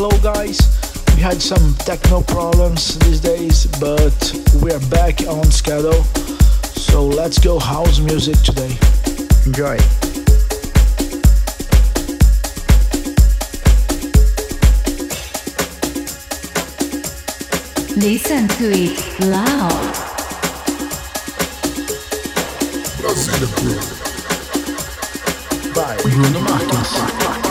hello guys. We had some techno problems these days, but we're back on schedule. So let's go house music today. Enjoy. Listen to it loud. By Bruno Marques.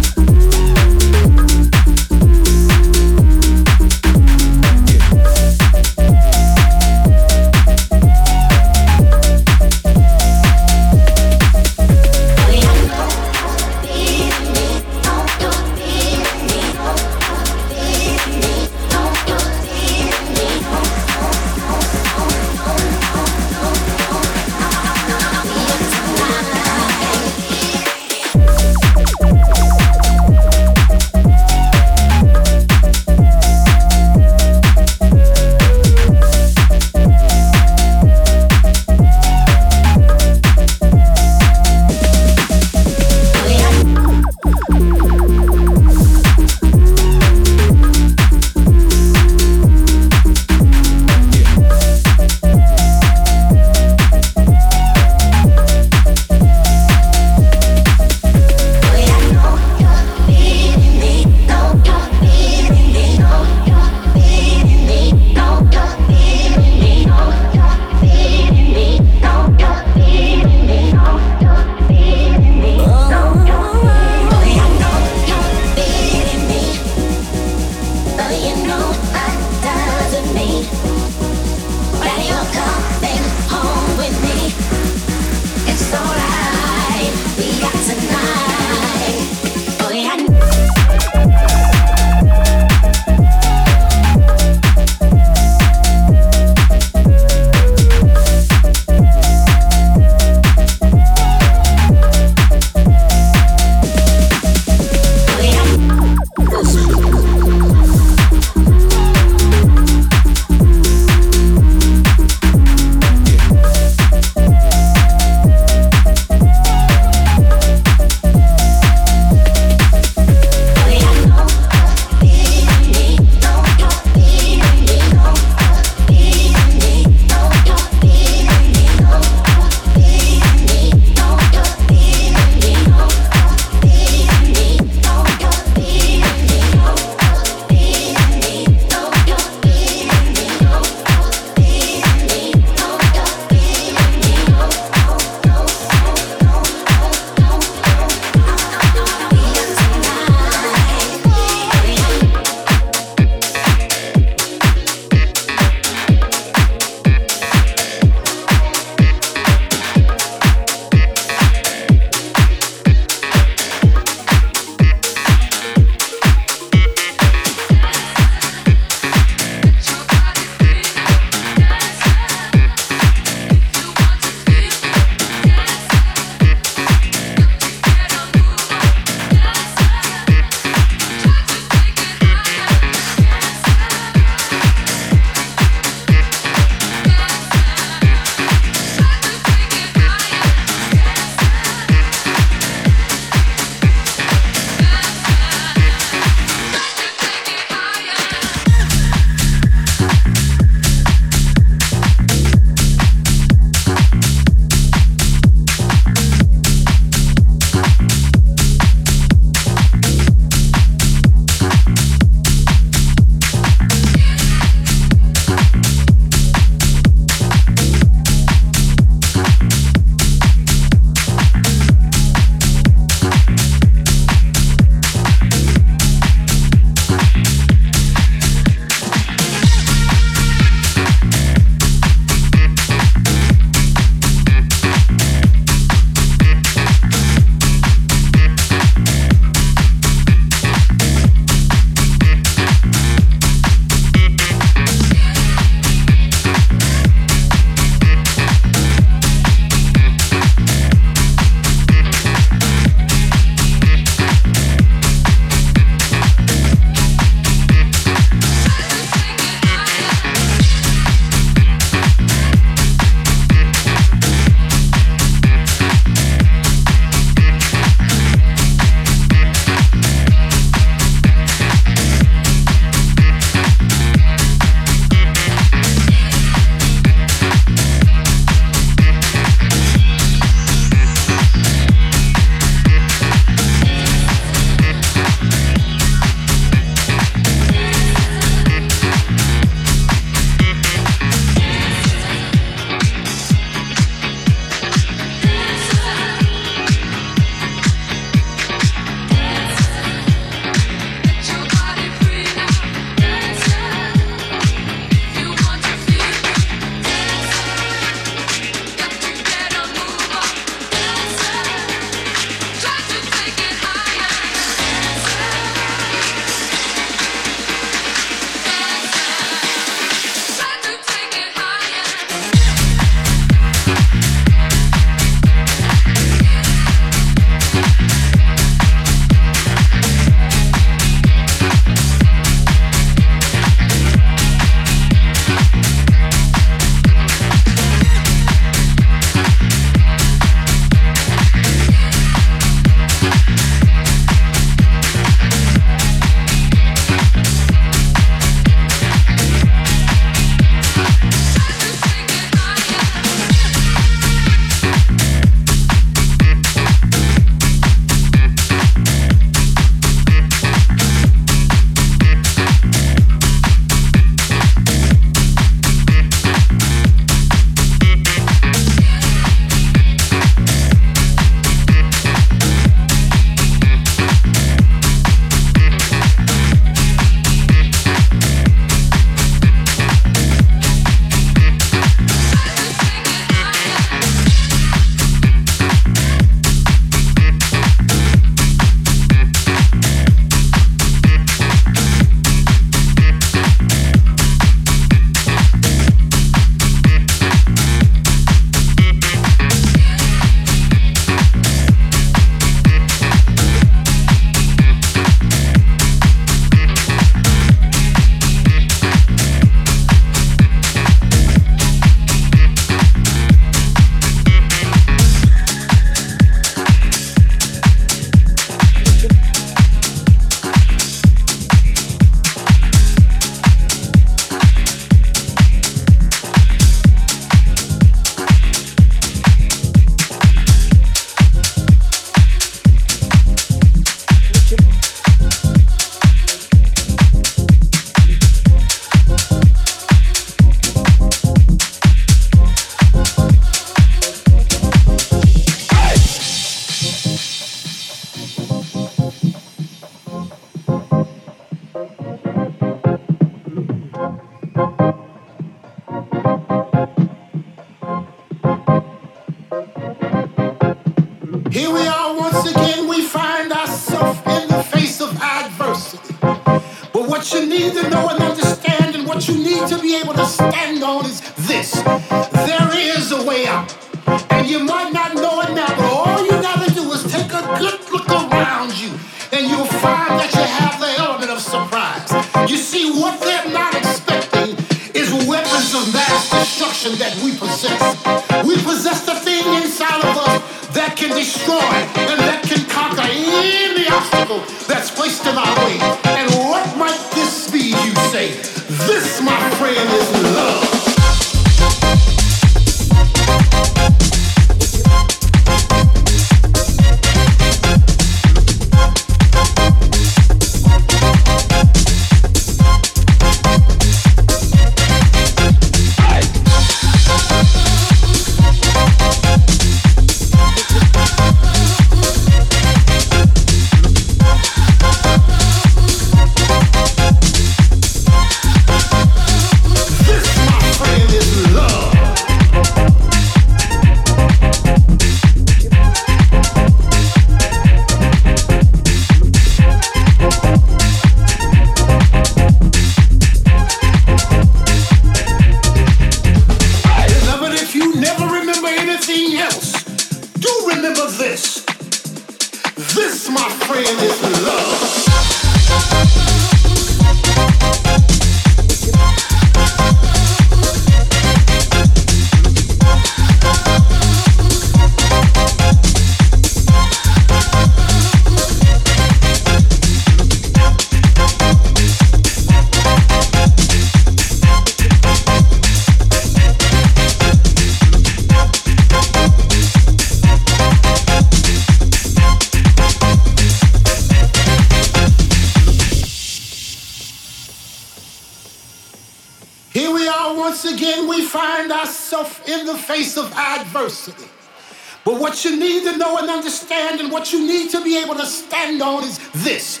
Stand on is this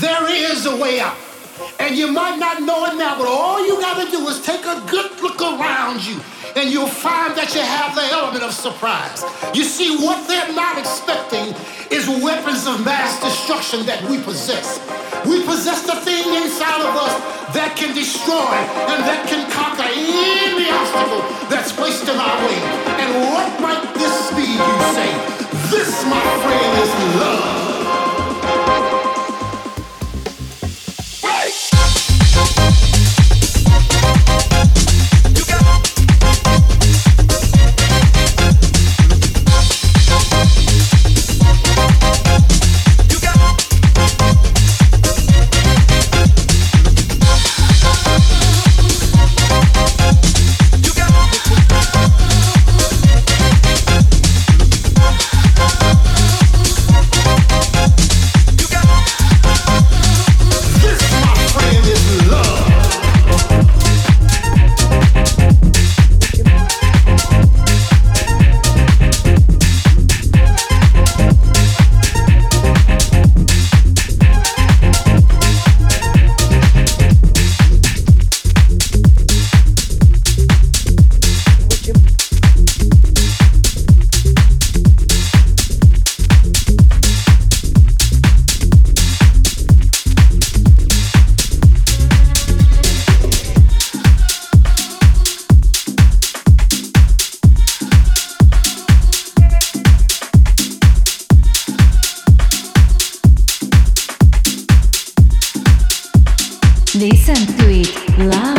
there is a way out. And you might not know it now, but all you got to do is take a good look around you, and you'll find that you have the element of surprise. You see, what they're not expecting is weapons of mass destruction that we possess. We possess the thing inside of us that can destroy and that can conquer any obstacle that's placed in our way. And what might this be, you say? This, my friend, is love. Listen to it live.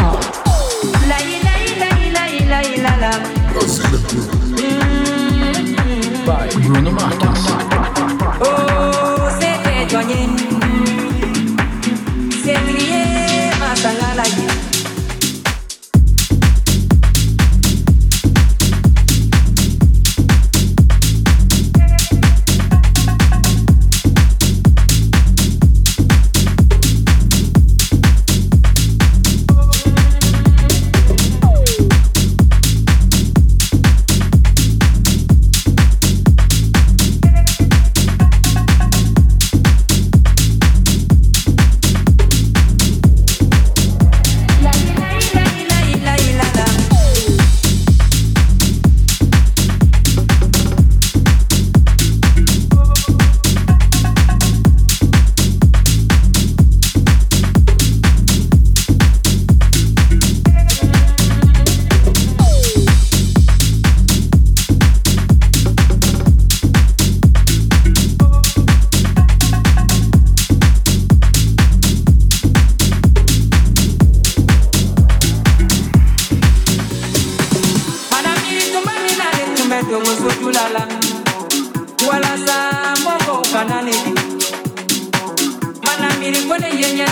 ilikuone yenye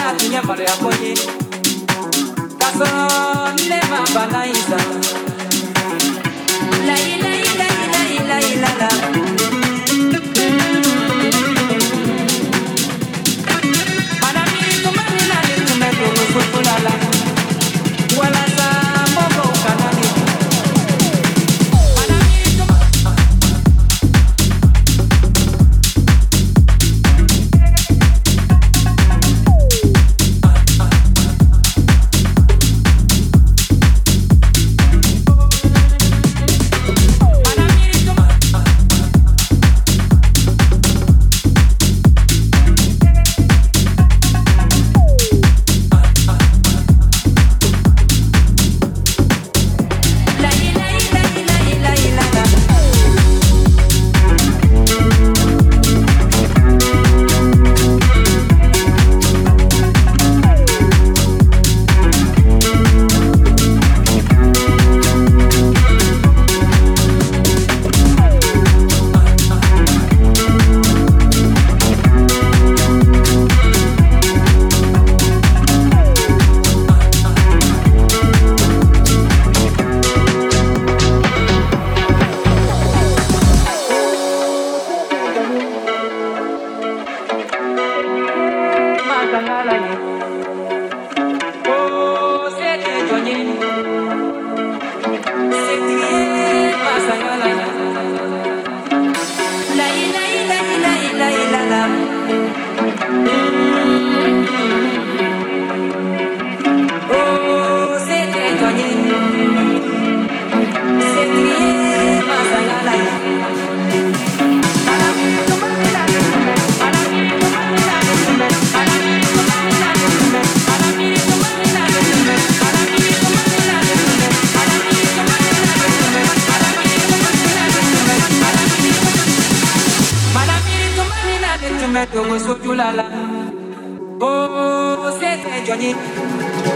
la la la la 緒に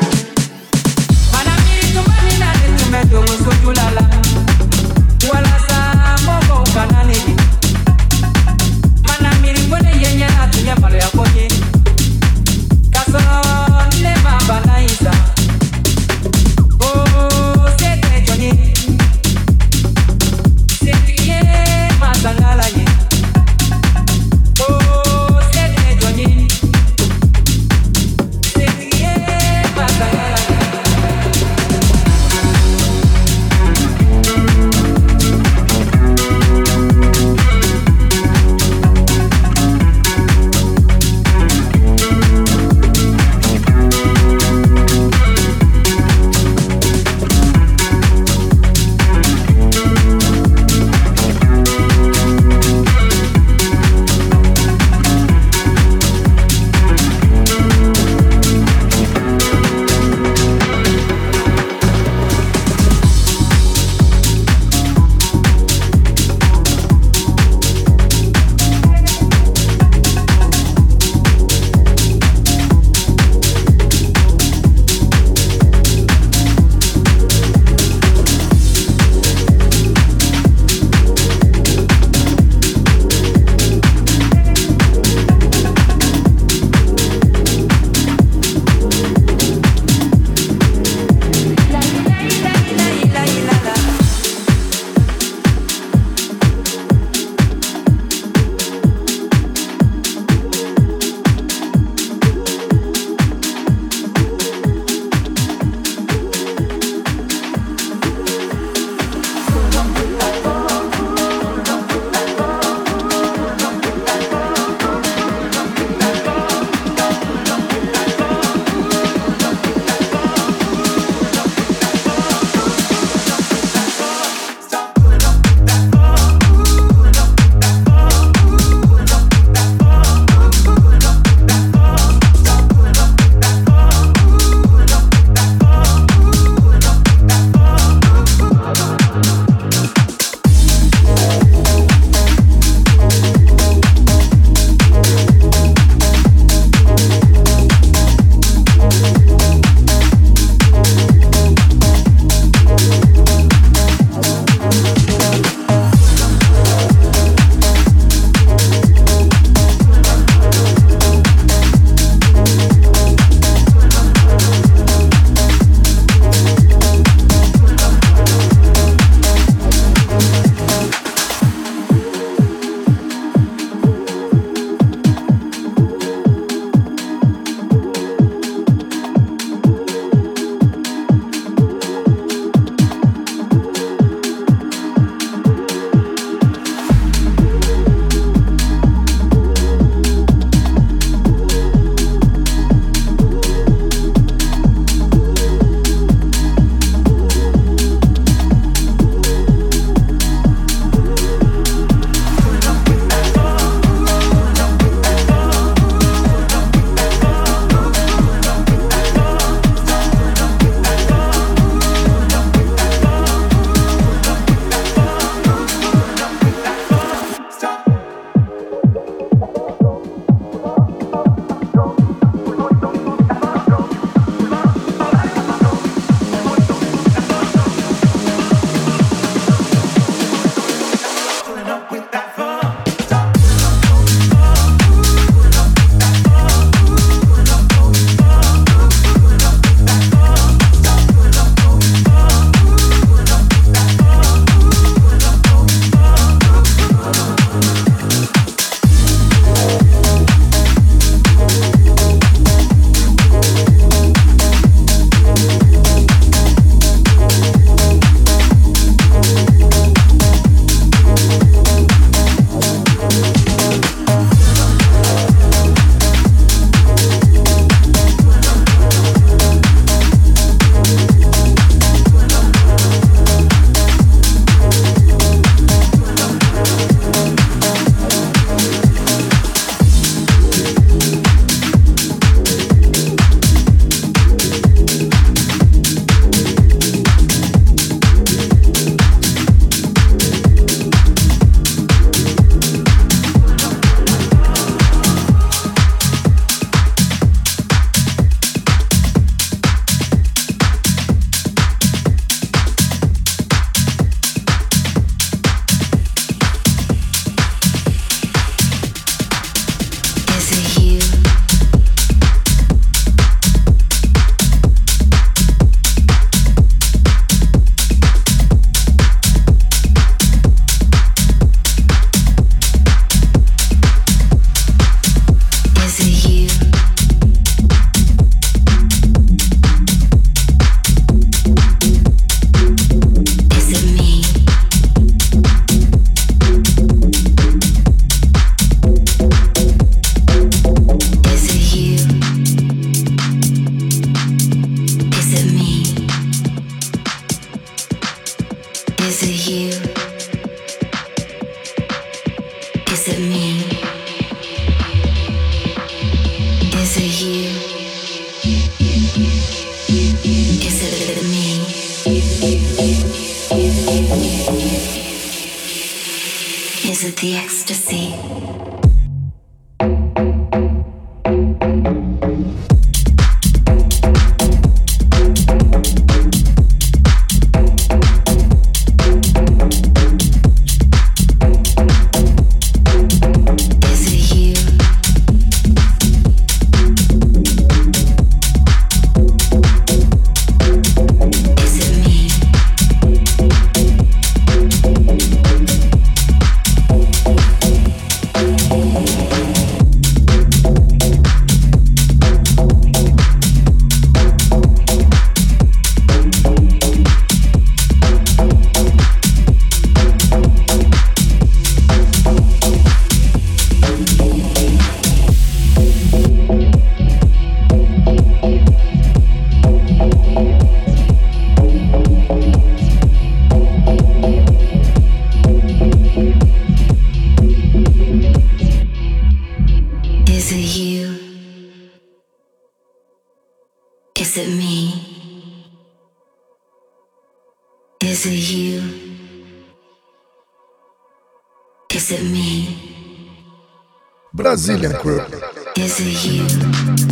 Brazilian crew. Is it you?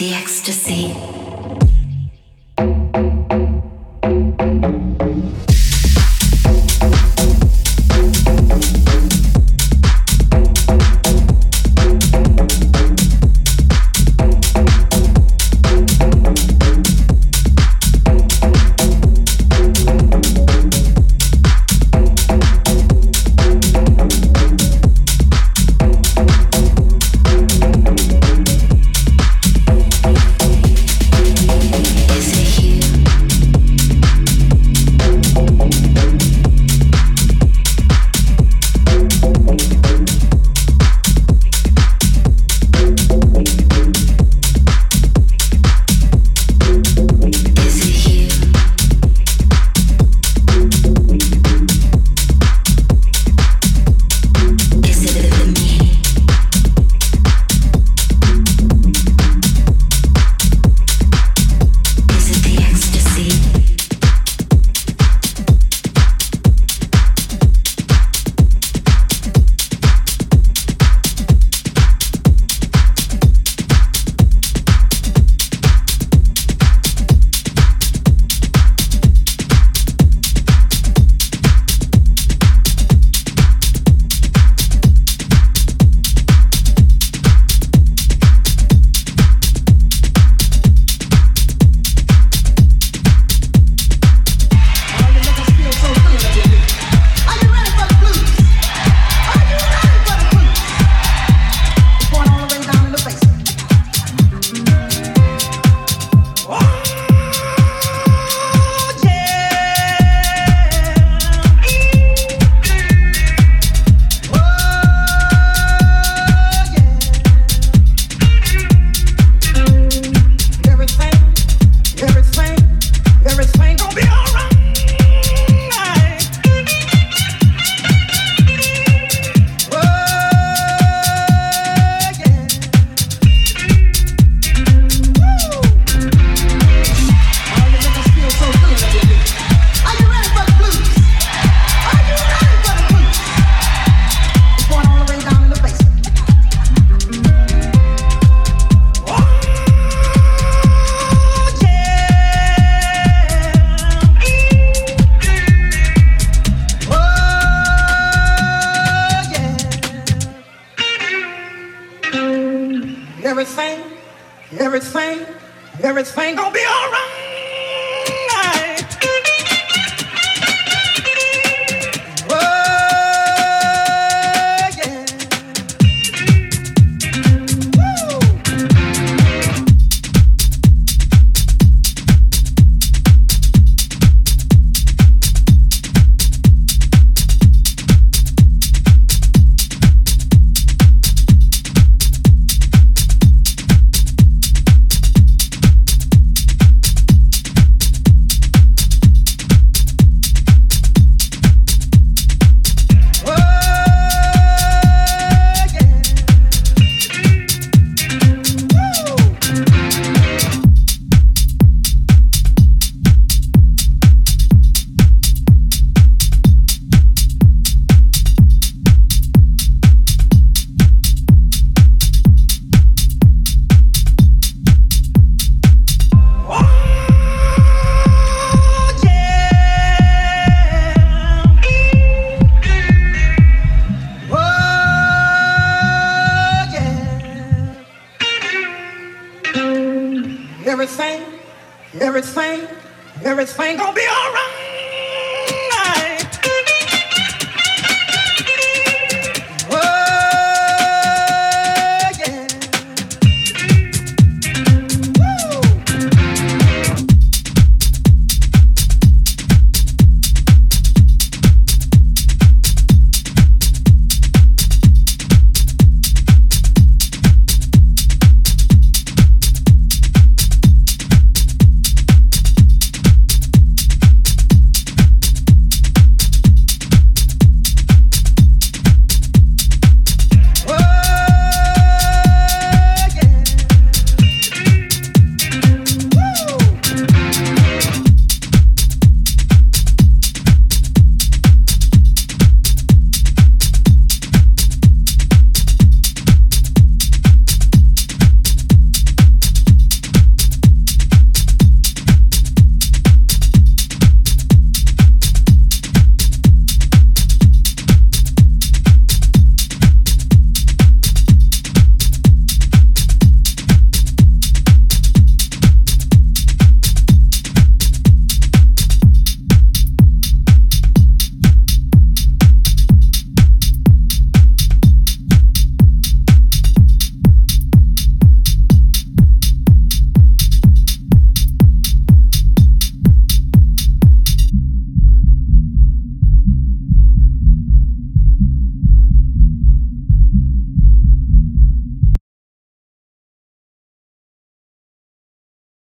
the ecstasy.